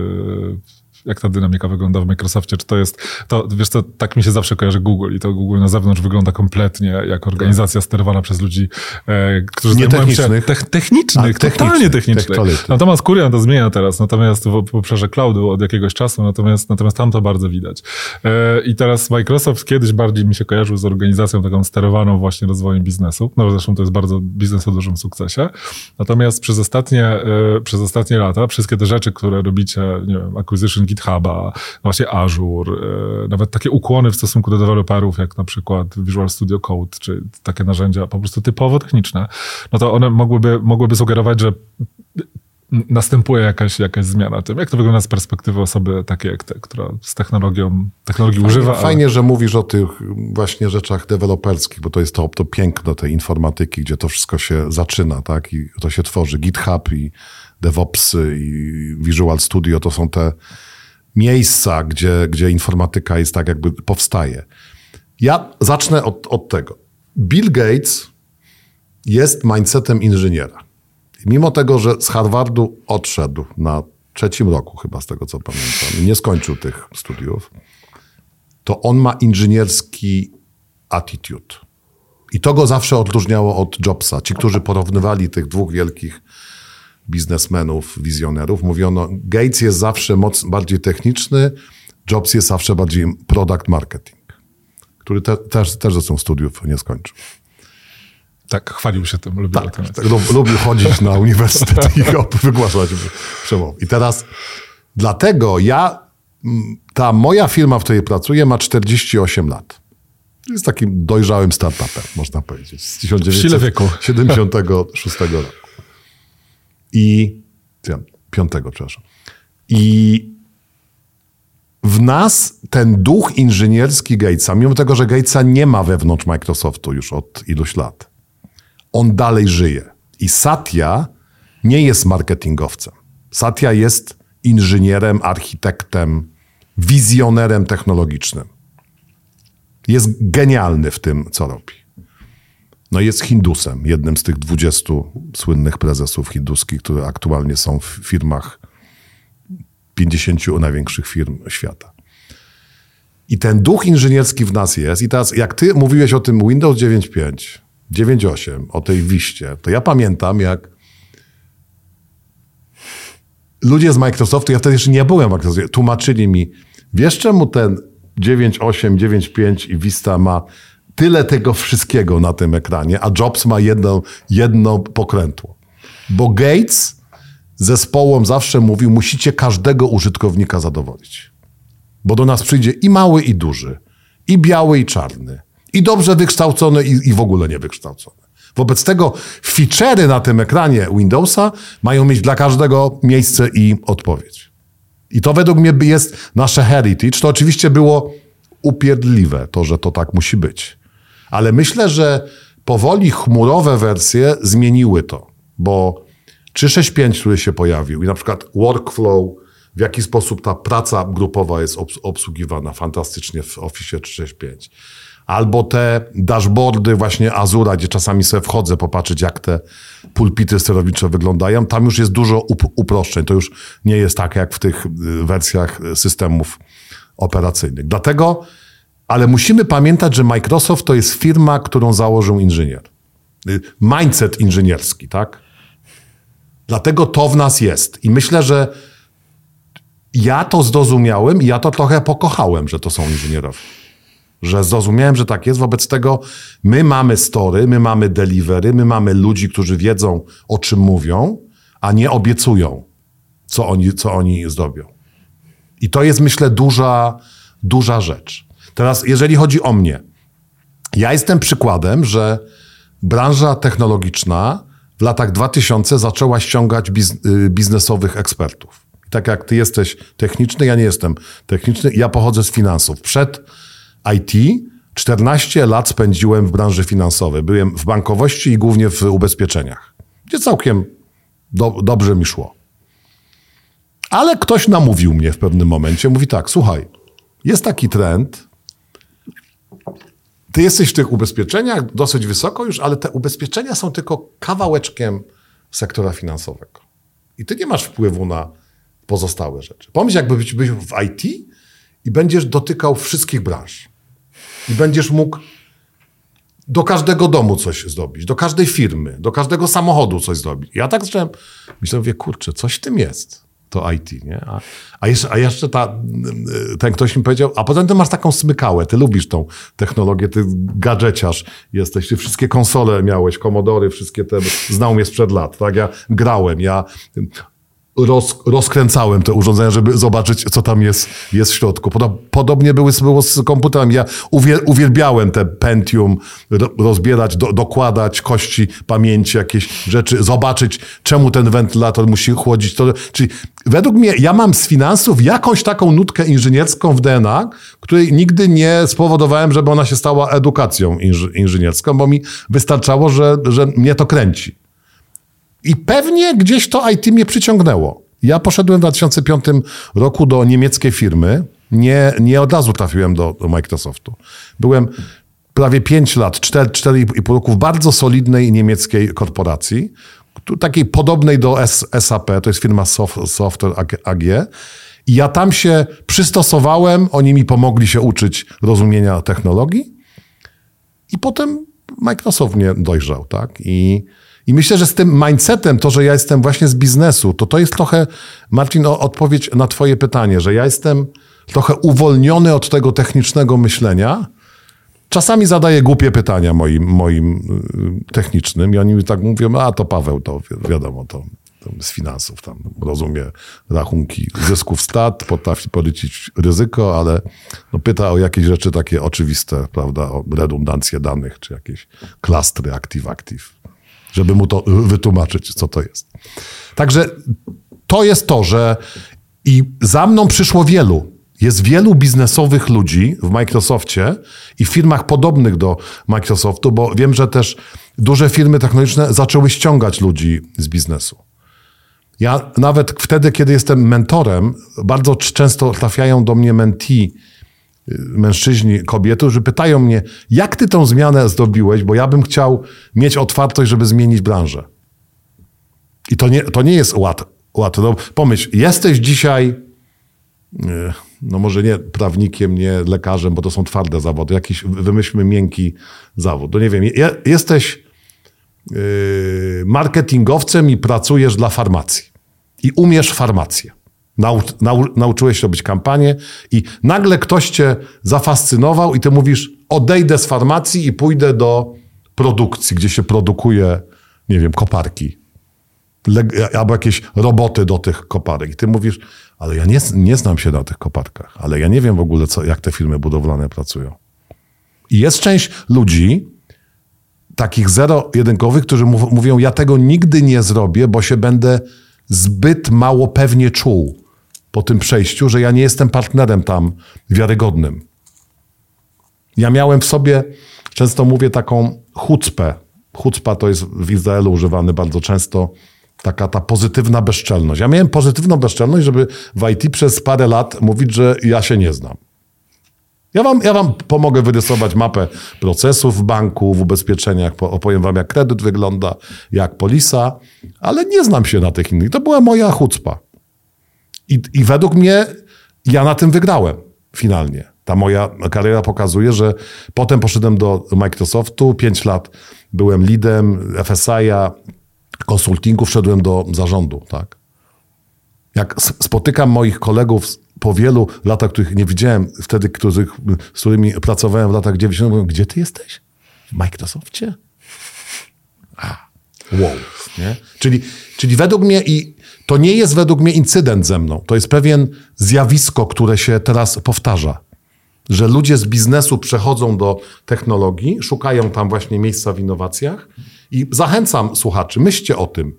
jak ta dynamika wygląda w Microsoftie? Czy to jest, to wiesz co, tak mi się zawsze kojarzy Google i to Google na zewnątrz wygląda kompletnie jak organizacja sterowana przez ludzi, e, którzy Nie technicznych. tech, technicznych, A, technicznych, totalnie technicznych. technologicznych. Natomiast Kurian to zmienia teraz, natomiast w w obszarze cloudu od jakiegoś czasu, natomiast, natomiast tam to bardzo widać. E, I teraz Microsoft kiedyś bardziej mi się kojarzył z organizacją taką sterowaną właśnie rozwojem biznesu. No zresztą to jest bardzo biznes o dużym sukcesie. Natomiast przez ostatnie, e, przez ostatnie lata wszystkie te rzeczy, które robicie, nie wiem, acquisition GitHuba, właśnie Azure, e, nawet takie ukłony w stosunku do deweloperów, jak na przykład Visual Studio Code, czy takie narzędzia po prostu typowo techniczne, no to one mogłyby, mogłyby sugerować, że następuje jakaś, jakaś zmiana tym. Jak to wygląda z perspektywy osoby takiej jak która z technologią, technologii używa? ale- Fajnie, że mówisz o tych właśnie rzeczach deweloperskich, bo to jest to, to piękno tej informatyki, gdzie to wszystko się zaczyna, tak? I to się tworzy. GitHub i DevOpsy i Visual Studio to są te miejsca, gdzie, gdzie informatyka jest tak jakby powstaje. Ja zacznę od, od tego. Bill Gates jest mindsetem inżyniera. Mimo tego, że z Harvardu odszedł na trzecim roku, chyba z tego co pamiętam, nie skończył tych studiów, to on ma inżynierski attitude. I to go zawsze odróżniało od Jobsa. Ci, którzy porównywali tych dwóch wielkich biznesmenów, wizjonerów, mówiono, Gates jest zawsze moc, bardziej techniczny, Jobs jest zawsze bardziej product marketing, który te, też, też zresztą studiów nie skończył. Tak, chwalił się tym, lubił tym. Tak, lub, lubił chodzić na uniwersytet i wygłaszać przemowy. I teraz dlatego ja, ta moja firma, w której pracuję, ma 48 lat. Jest takim dojrzałym startupem, można powiedzieć. Z sile wieku. 1976 roku. I piątego, przepraszam. I w nas ten duch inżynierski Gatesa, mimo tego, że Gatesa nie ma wewnątrz Microsoftu już od iluś lat, on dalej żyje. I Satya nie jest marketingowcem. Satya jest inżynierem, architektem, wizjonerem technologicznym. Jest genialny w tym, co robi. No jest Hindusem, jednym z tych 20 słynnych prezesów hinduskich, które aktualnie są w firmach 50 największych firm świata. I ten duch inżynierski w nas jest. I teraz, jak ty mówiłeś o tym Windows 9.5, 9.8, o tej wiście, to ja pamiętam, jak ludzie z Microsoftu, ja wtedy jeszcze nie byłem w Microsoftie, tłumaczyli mi, wiesz czemu ten 9.8, 9.5 i Vista ma tyle tego wszystkiego na tym ekranie, a Jobs ma jedno, jedno pokrętło. Bo Gates zespołom zawsze mówił, musicie każdego użytkownika zadowolić. Bo do nas przyjdzie i mały, i duży, i biały, i czarny, i dobrze wykształcony, i, i w ogóle niewykształcony. Wobec tego feature'y na tym ekranie Windowsa mają mieć dla każdego miejsce i odpowiedź. I to według mnie jest nasze heritage. To oczywiście było upierdliwe, to, że to tak musi być. Ale myślę, że powoli chmurowe wersje zmieniły to, bo 365, który się pojawił i na przykład workflow, w jaki sposób ta praca grupowa jest obs- obsługiwana fantastycznie w Office 365. Albo te dashboardy właśnie Azura, gdzie czasami sobie wchodzę popatrzeć, jak te pulpity sterownicze wyglądają. Tam już jest dużo up- uproszczeń. To już nie jest tak, jak w tych y, wersjach systemów operacyjnych. Dlatego, ale musimy pamiętać, że Microsoft to jest firma, którą założył inżynier. Y, Mindset inżynierski, tak? Dlatego to w nas jest. I myślę, że ja to zrozumiałem i ja to trochę pokochałem, że to są inżynierowie. Że zrozumiałem, że tak jest. Wobec tego my mamy story, my mamy delivery, my mamy ludzi, którzy wiedzą, o czym mówią, a nie obiecują, co oni, co oni zrobią. I to jest, myślę, duża, duża rzecz. Teraz, jeżeli chodzi o mnie, ja jestem przykładem, że branża technologiczna w latach 2000 zaczęła ściągać biz, y, biznesowych ekspertów. Tak jak ty jesteś techniczny, ja nie jestem techniczny, ja pochodzę z finansów. Przed IT 14 lat spędziłem w branży finansowej. Byłem w bankowości i głównie w ubezpieczeniach, gdzie całkiem do, dobrze mi szło. Ale ktoś namówił mnie w pewnym momencie, mówi tak, słuchaj, jest taki trend, ty jesteś w tych ubezpieczeniach dosyć wysoko już, ale te ubezpieczenia są tylko kawałeczkiem sektora finansowego. I ty nie masz wpływu na pozostałe rzeczy. Pomyśl, jakby być w IT i będziesz dotykał wszystkich branż. I będziesz mógł do każdego domu coś zrobić, do każdej firmy, do każdego samochodu coś zrobić. Ja tak zacząłem, myślę, mówię, kurczę, coś w tym jest, to IT, nie? A, a, jeszcze, a jeszcze ta, ten ktoś mi powiedział, a potem ty masz taką smykałę, ty lubisz tą technologię, ty gadżeciarz jesteś, ty wszystkie konsole miałeś, komodory, wszystkie te, znał mnie sprzed lat, tak? Ja grałem, ja roz, rozkręcałem te urządzenia, żeby zobaczyć, co tam jest, jest w środku. Podobnie były, było z komputerem. Ja uwielbiałem te Pentium, rozbierać, do, dokładać kości pamięci, jakieś rzeczy, zobaczyć, czemu ten wentylator musi chłodzić. To, czyli według mnie, ja mam z finansów jakąś taką nutkę inżynierską w DNA, której nigdy nie spowodowałem, żeby ona się stała edukacją inżynierską, bo mi wystarczało, że, że mnie to kręci. I pewnie gdzieś to IT mnie przyciągnęło. Ja poszedłem w 2005 roku do niemieckiej firmy. Nie, nie od razu trafiłem do, do Microsoftu. Byłem prawie 5 lat, 4,5 roku w bardzo solidnej niemieckiej korporacji, takiej podobnej do SAP, to jest firma Software AG. I ja tam się przystosowałem, oni mi pomogli się uczyć rozumienia technologii i potem Microsoft mnie dojrzał, tak? I i myślę, że z tym mindsetem, to, że ja jestem właśnie z biznesu, to to jest trochę, Marcin, odpowiedź na Twoje pytanie, że ja jestem trochę uwolniony od tego technicznego myślenia. Czasami zadaję głupie pytania moim, moim y, technicznym i oni tak mówią, a to Paweł, to wiadomo, to, to z finansów, tam rozumie rachunki zysków stat, potrafi policzyć ryzyko, ale no pyta o jakieś rzeczy takie oczywiste, prawda, o redundancję danych, czy jakieś klastry active-active żeby mu to wytłumaczyć, co to jest. Także to jest to, że i za mną przyszło wielu. Jest wielu biznesowych ludzi w Microsoftie i firmach podobnych do Microsoftu, bo wiem, że też duże firmy technologiczne zaczęły ściągać ludzi z biznesu. Ja nawet wtedy, kiedy jestem mentorem, bardzo często trafiają do mnie mentee, mężczyźni, kobiety, że pytają mnie, jak ty tą zmianę zrobiłeś, bo ja bym chciał mieć otwartość, żeby zmienić branżę. I to nie, to nie jest łat, łatwe. No, pomyśl, jesteś dzisiaj, e, no może nie prawnikiem, nie lekarzem, bo to są twarde zawody, jakiś, wymyślmy miękki zawód. No nie wiem, jesteś e, marketingowcem i pracujesz dla farmacji. I umiesz farmację. Nau, nau, nauczyłeś robić kampanię i nagle ktoś cię zafascynował i ty mówisz, odejdę z farmacji i pójdę do produkcji, gdzie się produkuje, nie wiem, koparki. albo jakieś roboty do tych koparek. I ty mówisz, ale ja nie, nie znam się na tych koparkach, ale ja nie wiem w ogóle, co, jak te firmy budowlane pracują. I jest część ludzi, takich zero-jedynkowych, którzy mówią, ja tego nigdy nie zrobię, bo się będę zbyt mało pewnie czuł po tym przejściu, że ja nie jestem partnerem tam wiarygodnym. Ja miałem w sobie, często mówię, taką chucpę. Chucpa to jest w Izraelu używany bardzo często, taka ta pozytywna bezczelność. Ja miałem pozytywną bezczelność, żeby w IT przez parę lat mówić, że ja się nie znam. Ja wam, ja wam pomogę wyrysować mapę procesów w banku, w ubezpieczeniach, po- opowiem wam, jak kredyt wygląda, jak polisa, ale nie znam się na tych innych. To była moja chucpa. I, I według mnie ja na tym wygrałem finalnie. Ta moja kariera pokazuje, że potem poszedłem do Microsoftu, 5 lat byłem leadem FSI-a, konsultingu, wszedłem do zarządu, tak. Jak spotykam moich kolegów po wielu latach, których nie widziałem wtedy, których, z którymi pracowałem w latach 90., mówią, gdzie ty jesteś? W Microsoftie? A, wow. Nie? Czyli, czyli według mnie, i to nie jest według mnie incydent ze mną, to jest pewien zjawisko, które się teraz powtarza. Że ludzie z biznesu przechodzą do technologii, szukają tam właśnie miejsca w innowacjach i zachęcam słuchaczy, myślcie o tym.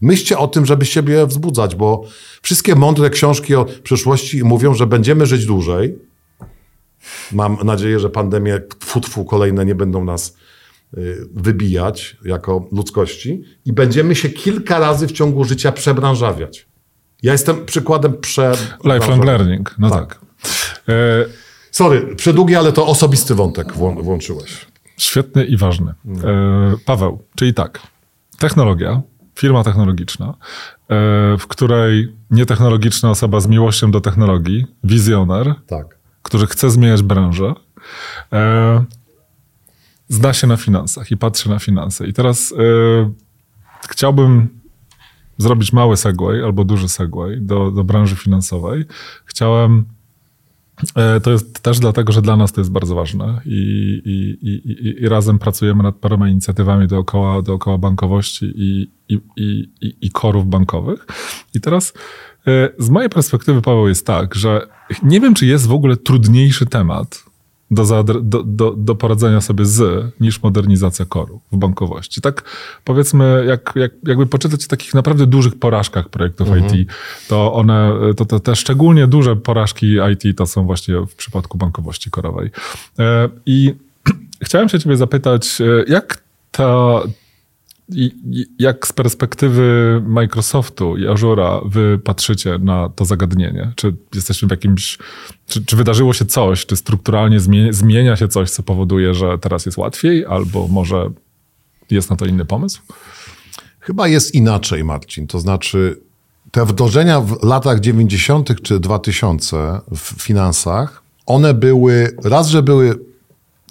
Myślcie o tym, żeby siebie wzbudzać, bo wszystkie mądre książki o przyszłości mówią, że będziemy żyć dłużej. Mam nadzieję, że pandemie tfu, tfu, kolejne nie będą nas wybijać jako ludzkości i będziemy się kilka razy w ciągu życia przebranżawiać. Ja jestem przykładem prze... Lifelong learning, no tak. E, Sorry, przedługi, ale to osobisty wątek włą- włączyłeś. Świetny i ważny. E, Paweł, czyli tak, technologia, firma technologiczna, e, w której nietechnologiczna osoba z miłością do technologii, wizjoner, Tak. który chce zmieniać branżę, e, zna się na finansach i patrzy na finanse. I teraz e, chciałbym zrobić mały segway albo duży segway do, do branży finansowej. Chciałem E, To jest też dlatego, że dla nas to jest bardzo ważne i, i, i, i, razem pracujemy nad paroma inicjatywami dookoła, dookoła bankowości i, i, korów bankowych. I teraz e, z mojej perspektywy, Paweł, jest tak, że nie wiem, czy jest w ogóle trudniejszy temat do, zaadre- do, do, do poradzenia sobie z niż modernizacja koru w bankowości. Tak powiedzmy, jak, jak, jakby poczytać o takich naprawdę dużych porażkach projektów IT, to one, to, to te szczególnie duże porażki IT to są właśnie w przypadku bankowości korowej. E, I chciałem się ciebie zapytać, e, jak ta, jak z perspektywy Microsoftu i Azure'a wy patrzycie na to zagadnienie? Czy jesteśmy w jakimś, czy, czy wydarzyło się coś, czy strukturalnie zmienia, zmienia się coś, co powoduje, że teraz jest łatwiej, albo może jest na to inny pomysł? Chyba jest inaczej, Marcin. To znaczy, te wdrożenia w latach 90. czy 2000 w finansach, one były, raz, że były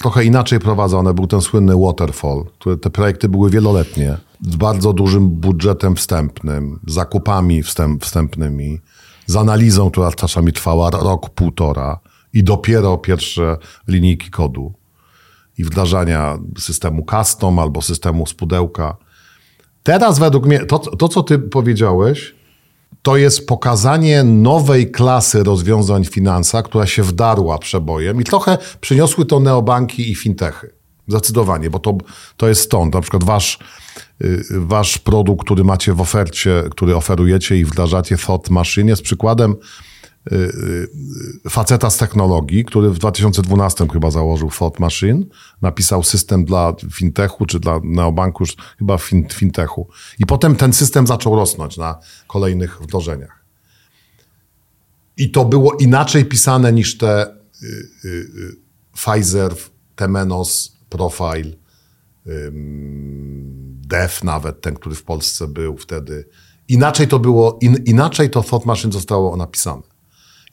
trochę inaczej prowadzone, był ten słynny waterfall, które te projekty były wieloletnie, z bardzo dużym budżetem wstępnym, zakupami wstęp, wstępnymi, z analizą, która czasami trwała rok, półtora i dopiero pierwsze linijki kodu i wdrażania systemu custom albo systemu z pudełka. Teraz według mnie, to, to co ty powiedziałeś, to jest pokazanie nowej klasy rozwiązań finansa, która się wdarła przebojem i trochę przyniosły to neobanki i fintechy. Zdecydowanie, bo to, to jest stąd. Na przykład wasz, y, wasz produkt, który macie w ofercie, który oferujecie i wdrażacie Thought Machine jest przykładem faceta z technologii, który w 2012 chyba założył Thought Machine, napisał system dla fintechu, czy dla neobanku, chyba fin, fintechu. I potem ten system zaczął rosnąć na kolejnych wdrożeniach. I to było inaczej pisane niż te y, y, y, Pfizer, Temenos, Profile, Def nawet, ten, który w Polsce był wtedy. Inaczej to było, in, inaczej to Thought Machine zostało napisane.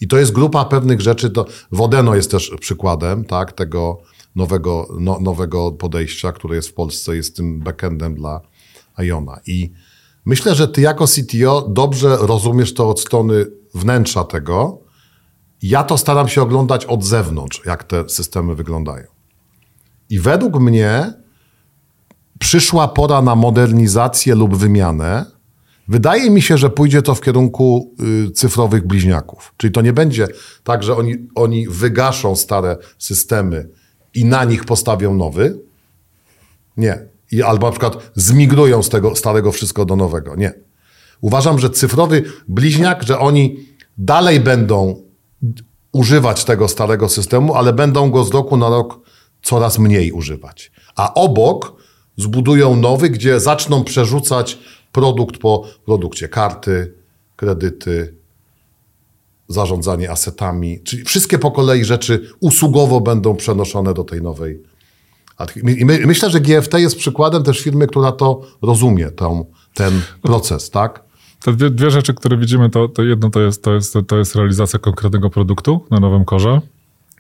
I to jest grupa pewnych rzeczy, to Wodeno jest też przykładem, tak, tego nowego, no, nowego podejścia, które jest w Polsce, jest tym backendem dla Iona. I myślę, że ty jako CTO dobrze rozumiesz to od strony wnętrza tego. Ja to staram się oglądać od zewnątrz, jak te systemy wyglądają. I według mnie przyszła pora na modernizację lub wymianę. Wydaje mi się, że pójdzie to w kierunku y, cyfrowych bliźniaków. Czyli to nie będzie tak, że oni, oni wygaszą stare systemy i na nich postawią nowy. Nie. I, albo na przykład zmigrują z tego starego wszystko do nowego. Nie. Uważam, że cyfrowy bliźniak, że oni dalej będą używać tego starego systemu, ale będą go z roku na rok coraz mniej używać. A obok zbudują nowy, gdzie zaczną przerzucać produkt po produkcie. Karty, kredyty, zarządzanie asetami, czyli wszystkie po kolei rzeczy usługowo będą przenoszone do tej nowej. I my, myślę, że GFT jest przykładem też firmy, która to rozumie, tą, ten proces, tak? Te dwie, dwie rzeczy, które widzimy, to, to jedno to jest, to, jest, to jest realizacja konkretnego produktu na nowym korze.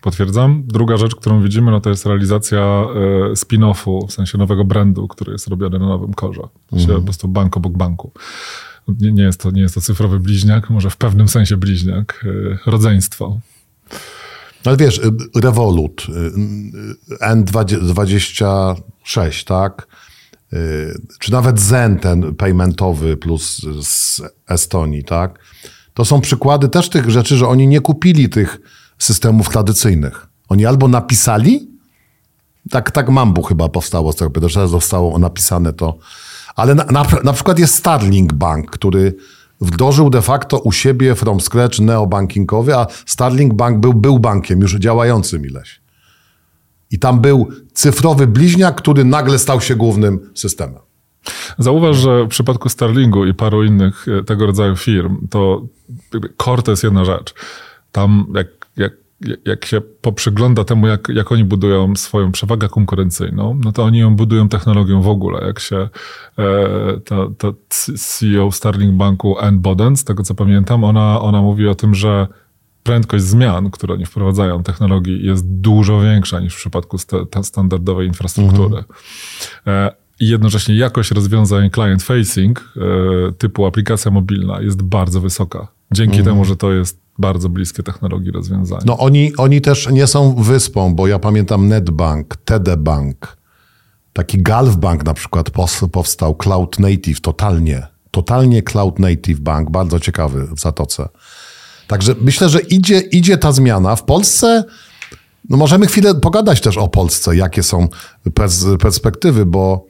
Potwierdzam. Druga rzecz, którą widzimy, no to jest realizacja e, spin-offu, w sensie nowego brandu, który jest robiony na nowym korze. Mhm. Po prostu bank obok banku. Nie, nie, jest to, nie jest to cyfrowy bliźniak, może w pewnym sensie bliźniak, e, rodzeństwo. Ale wiesz, y, Revolut, y, N26, tak? Czy nawet Zen, ten paymentowy plus z Estonii, tak? To są przykłady też tych rzeczy, że oni nie kupili tych systemów tradycyjnych. Oni albo napisali, tak, tak Mambu chyba powstało, tak że zostało napisane to, ale na, na, na przykład jest Starling Bank, który wdrożył de facto u siebie from scratch neobankingowy, a Starling Bank był, był bankiem już działającym ileś. I tam był cyfrowy bliźniak, który nagle stał się głównym systemem. Zauważ, że w przypadku Starlingu i paru innych e, tego rodzaju firm, to core to jest jedna rzecz. Tam jak, jak się poprzygląda temu, jak, jak oni budują swoją przewagę konkurencyjną, no to oni ją budują technologią w ogóle. Jak się e, ta, ta CEO Starling Banku Ann Boden, z tego co pamiętam, ona, ona mówi o tym, że prędkość zmian, które oni wprowadzają technologii jest dużo większa niż w przypadku st standardowej infrastruktury. Mhm. E, I jednocześnie jakość rozwiązań client-facing e, typu aplikacja mobilna jest bardzo wysoka. Dzięki mhm. temu, że to jest bardzo bliskie technologii rozwiązania. No oni, oni też nie są wyspą, bo ja pamiętam Netbank, TD Bank, taki Gulf Bank na przykład powstał, Cloud Native, totalnie, totalnie Cloud Native Bank, bardzo ciekawy w Zatoce. Także myślę, że idzie, idzie ta zmiana. W Polsce no możemy chwilę pogadać też o Polsce, jakie są perspektywy, bo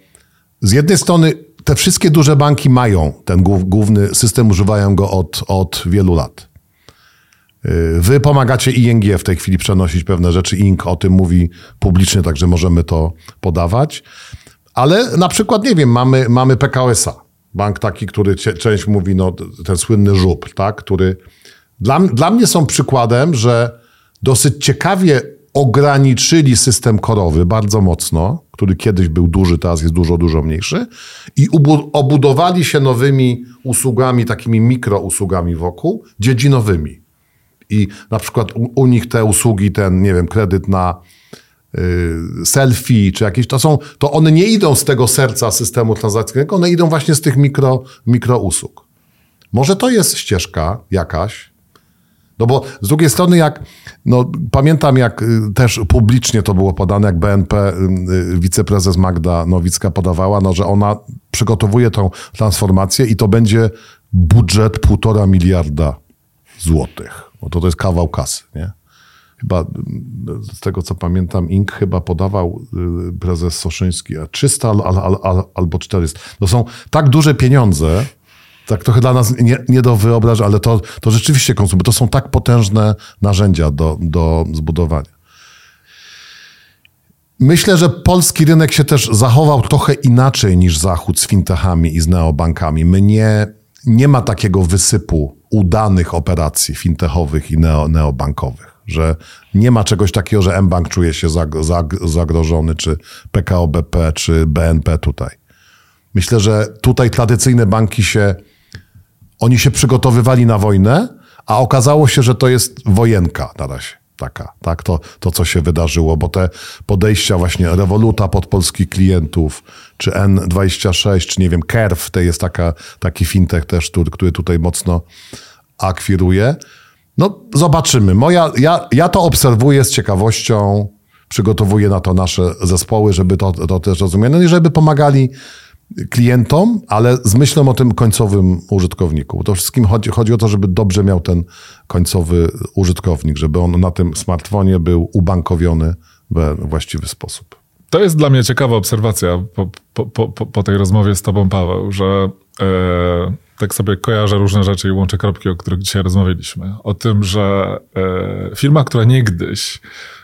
z jednej strony te wszystkie duże banki mają ten główny system, używają go od, od wielu lat. Y, wy pomagacie ING w tej chwili przenosić pewne rzeczy. ING o tym mówi publicznie, także możemy to podawać. Ale na przykład, nie wiem, mamy, mamy PKSA. Bank taki, który część mówi, no ten słynny żupr, tak, który dla, dla mnie są przykładem, że dosyć ciekawie ograniczyli system korowy bardzo mocno, który kiedyś był duży, teraz jest dużo, dużo mniejszy i obudowali się nowymi usługami, takimi mikrousługami wokół, dziedzinowymi. I na przykład u, u nich te usługi, ten, nie wiem, kredyt na y, selfie czy jakieś, to są, to one nie idą z tego serca systemu transakcyjnego, one idą właśnie z tych mikro, mikro usług. Może to jest ścieżka jakaś, no bo z drugiej strony, jak no, pamiętam, jak y, też publicznie to było podane, jak BNP y, wiceprezes Magda Nowicka podawała, no, że ona przygotowuje tą transformację i to będzie budżet półtora miliarda złotych. No to to jest kawał kasy, nie? Chyba z tego co pamiętam, Ink chyba podawał y, prezes Soszyński 300 al, al, al, albo 400. To są tak duże pieniądze, tak trochę dla nas nie, nie do wyobrażenia, ale to, to rzeczywiście konsumuje. To są tak potężne narzędzia do, do zbudowania. Myślę, że polski rynek się też zachował trochę inaczej niż Zachód z fintechami i z neobankami. My nie, nie ma takiego wysypu udanych operacji fintechowych i neo, neobankowych. Że nie ma czegoś takiego, że mBank czuje się zag, zag, zagrożony, czy PKO BP, czy BNP tutaj. Myślę, że tutaj tradycyjne banki się, oni się przygotowywali na wojnę, a okazało się, że to jest wojenka na razie taka, tak? To, to, co się wydarzyło, bo te podejścia właśnie Revoluta pod polskich klientów, czy N26, czy nie wiem, Kerf, to jest taka, taki fintech też, który, który tutaj mocno akwiruje. No, zobaczymy. Moja, ja, ja to obserwuję z ciekawością, przygotowuję na to nasze zespoły, żeby to, to też rozumieli, no i żeby pomagali klientom, ale z myślą o tym końcowym użytkowniku. To wszystkim chodzi, chodzi o to, żeby dobrze miał ten końcowy użytkownik, żeby on na tym smartfonie był ubankowiony we właściwy sposób. To jest dla mnie ciekawa obserwacja po, po, po, po tej rozmowie z tobą, Paweł, że e, tak sobie kojarzę różne rzeczy i łączę kropki, o których dzisiaj rozmawialiśmy. O tym, że e, firma, która niegdyś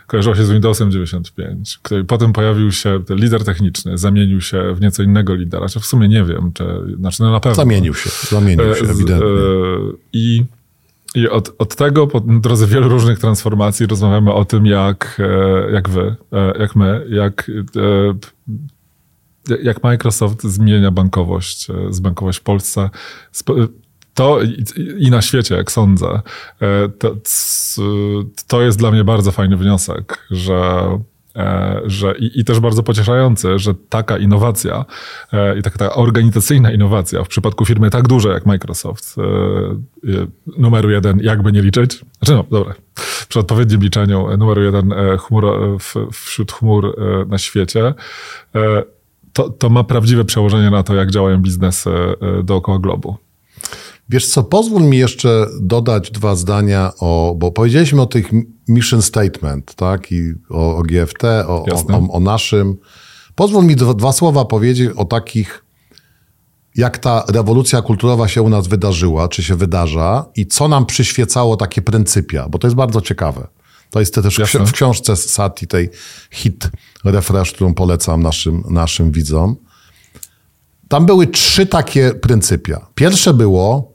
kojarzyła się z Windowsem 95, który potem pojawił się ten lider techniczny, zamienił się w nieco innego lidera, czy w sumie nie wiem, czy, znaczy no na pewno. Zamienił się, zamienił się, e, ewidentnie. E, I I od, od tego, po drodze wielu różnych transformacji, rozmawiamy o tym, jak, e, jak wy, e, jak my, jak, e, jak Microsoft zmienia bankowość, z bankowość w Polsce. To i na świecie, jak sądzę, to, to jest dla mnie bardzo fajny wniosek, że E, że, i, i, też bardzo pocieszające, że taka innowacja e, i taka, taka organizacyjna innowacja w przypadku firmy tak dużej jak Microsoft, e, numeru jeden, jakby nie liczyć, znaczy no dobra, przy odpowiednim liczeniu numeru jeden chmur, wśród chmur na świecie, to, to ma prawdziwe przełożenie na to, jak działają biznesy dookoła globu. Wiesz co, pozwól mi jeszcze dodać dwa zdania o, bo powiedzieliśmy o tych mission statement, tak, i o, o GFT, o, o, o, naszym. Pozwól mi dwa, dwa słowa powiedzieć o takich, jak ta rewolucja kulturowa się u nas wydarzyła, czy się wydarza i co nam przyświecało takie pryncypia, bo to jest bardzo ciekawe. To jest też Jasne. w książce Sati, tej hit refresh, którą polecam naszym, naszym widzom. Tam były trzy takie pryncypia. Pierwsze było,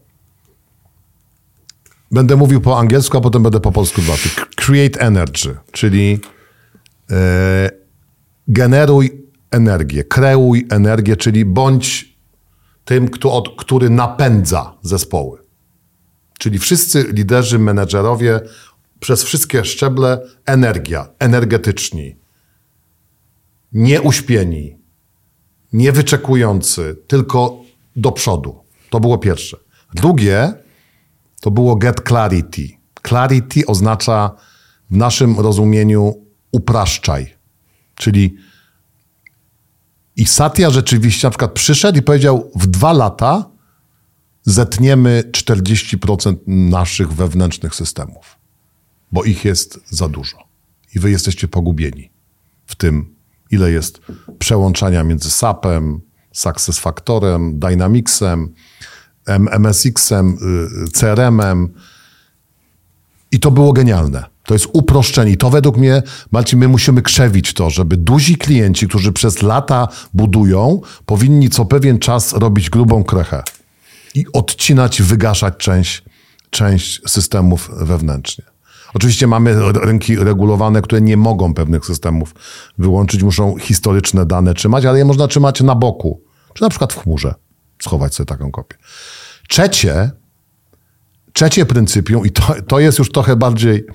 Będę mówił po angielsku, a potem będę po polsku dwa. Create energy, czyli e, generuj energię, kreuj energię, czyli bądź tym, kto, od, który napędza zespoły. Czyli wszyscy liderzy, menedżerowie przez wszystkie szczeble energia, energetyczni, nieuśpieni, niewyczekujący, tylko do przodu. To było pierwsze. Drugie, to było get clarity. Clarity oznacza w naszym rozumieniu upraszczaj. Czyli i Satya rzeczywiście na przykład przyszedł i powiedział w dwa lata zetniemy 40% naszych wewnętrznych systemów, bo ich jest za dużo. I wy jesteście pogubieni w tym, ile jest przełączania między SAP-em, SuccessFactorem, Dynamicsem, MSX-em, y, CRM-em. I to było genialne. To jest uproszczenie. I to według mnie, Marcin, my musimy krzewić to, żeby duzi klienci, którzy przez lata budują, powinni co pewien czas robić grubą krechę i odcinać, wygaszać część, część systemów wewnętrznie. Oczywiście mamy rynki regulowane, które nie mogą pewnych systemów wyłączyć, muszą historyczne dane trzymać, ale je można trzymać na boku, czy na przykład w chmurze schować sobie taką kopię. Trzecie, trzecie pryncypium, i to, to jest już trochę bardziej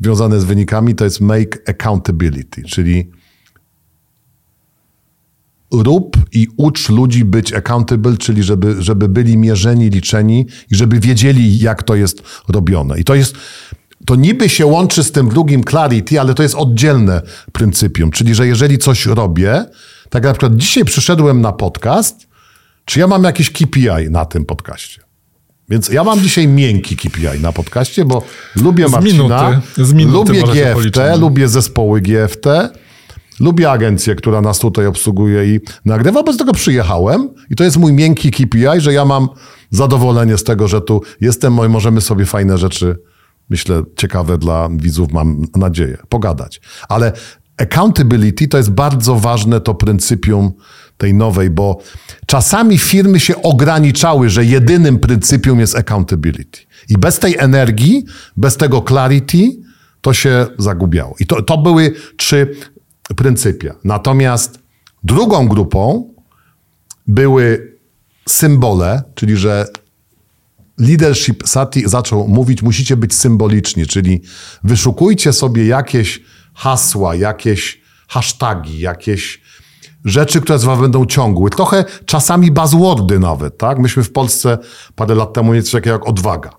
związane z wynikami, to jest make accountability, czyli rób i ucz ludzi być accountable, czyli żeby, żeby byli mierzeni, liczeni i żeby wiedzieli, jak to jest robione. I to jest, to niby się łączy z tym drugim clarity, ale to jest oddzielne pryncypium, czyli że jeżeli coś robię, tak na przykład dzisiaj przyszedłem na podcast czy ja mam jakiś KPI na tym podcaście? Więc ja mam dzisiaj miękki KPI na podcaście, bo lubię z Marcina, minuty, z minuty lubię GFT, lubię zespoły GFT, lubię agencję, która nas tutaj obsługuje i nagrywa, bez tego przyjechałem i to jest mój miękki KPI, że ja mam zadowolenie z tego, że tu jestem i możemy sobie fajne rzeczy, myślę, ciekawe dla widzów, mam nadzieję, pogadać. Ale accountability to jest bardzo ważne to pryncypium tej nowej, bo czasami firmy się ograniczały, że jedynym pryncypium jest accountability. I bez tej energii, bez tego clarity, to się zagubiało. I to, to były trzy pryncypia. Natomiast drugą grupą były symbole, czyli że leadership Sati zaczął mówić, musicie być symboliczni, czyli wyszukujcie sobie jakieś hasła, jakieś hasztagi, jakieś rzeczy, które z was będą ciągły. Trochę czasami buzzwordy nawet, tak? Myśmy w Polsce parę lat temu mieli coś takiego jak odwaga.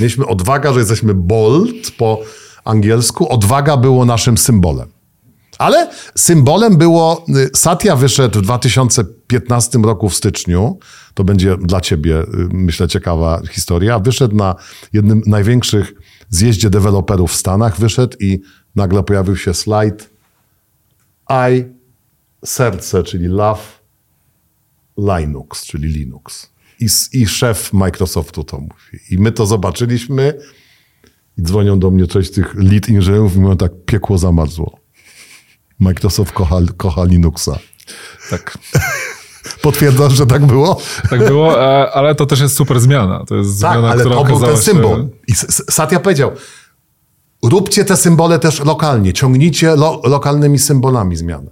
Mieliśmy odwaga, że jesteśmy bold po angielsku. Odwaga było naszym symbolem. Ale symbolem było, y, Satya wyszedł w 2015 roku w styczniu, to będzie dla ciebie, y, myślę, ciekawa historia, wyszedł na jednym największych zjeździe deweloperów w Stanach, wyszedł i nagle pojawił się slajd I serce, czyli Love Linux, czyli Linux. I, I szef Microsoftu to mówi. I my to zobaczyliśmy i dzwonią do mnie z tych lead inżynierów i mówią tak, piekło zamarzło. Microsoft kocha, kocha Linuxa. Tak. Potwierdzasz, że tak było? Tak było, e, ale to też jest super zmiana. To jest Tak, zmiana, ale która to był ten się- symbol. I Satya powiedział, róbcie te symbole też lokalnie, ciągnijcie lo, lokalnymi symbolami zmianę.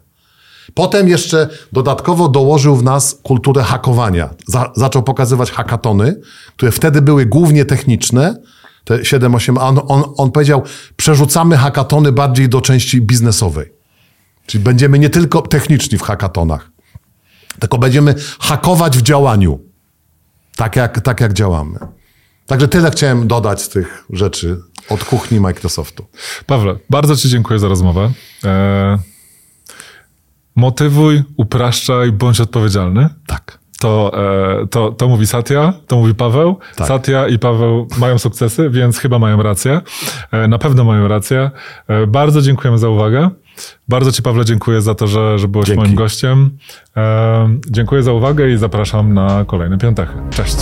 Potem jeszcze dodatkowo dołożył w nas kulturę hakowania. Za, zaczął pokazywać hakatony, które wtedy były głównie techniczne, te 7-8, a on, on, on powiedział, przerzucamy hakatony bardziej do części biznesowej. Czyli będziemy nie tylko techniczni w hakatonach, tylko będziemy hakować w działaniu. Tak jak, tak jak działamy. Także tyle chciałem dodać z tych rzeczy od kuchni Microsoftu. Pawle, bardzo Ci dziękuję za rozmowę. E, motywuj, upraszczaj, bądź odpowiedzialny. Tak. To, e, to, to mówi Satya, to mówi Paweł. Tak. Satya i Paweł mają sukcesy, więc chyba mają rację. E, na pewno mają rację. E, bardzo dziękujemy za uwagę. Bardzo Ci, Pawle, dziękuję za to, że, że byłeś Dzięki. moim gościem. Dziękuję za uwagę i zapraszam na kolejne piątechy. Cześć.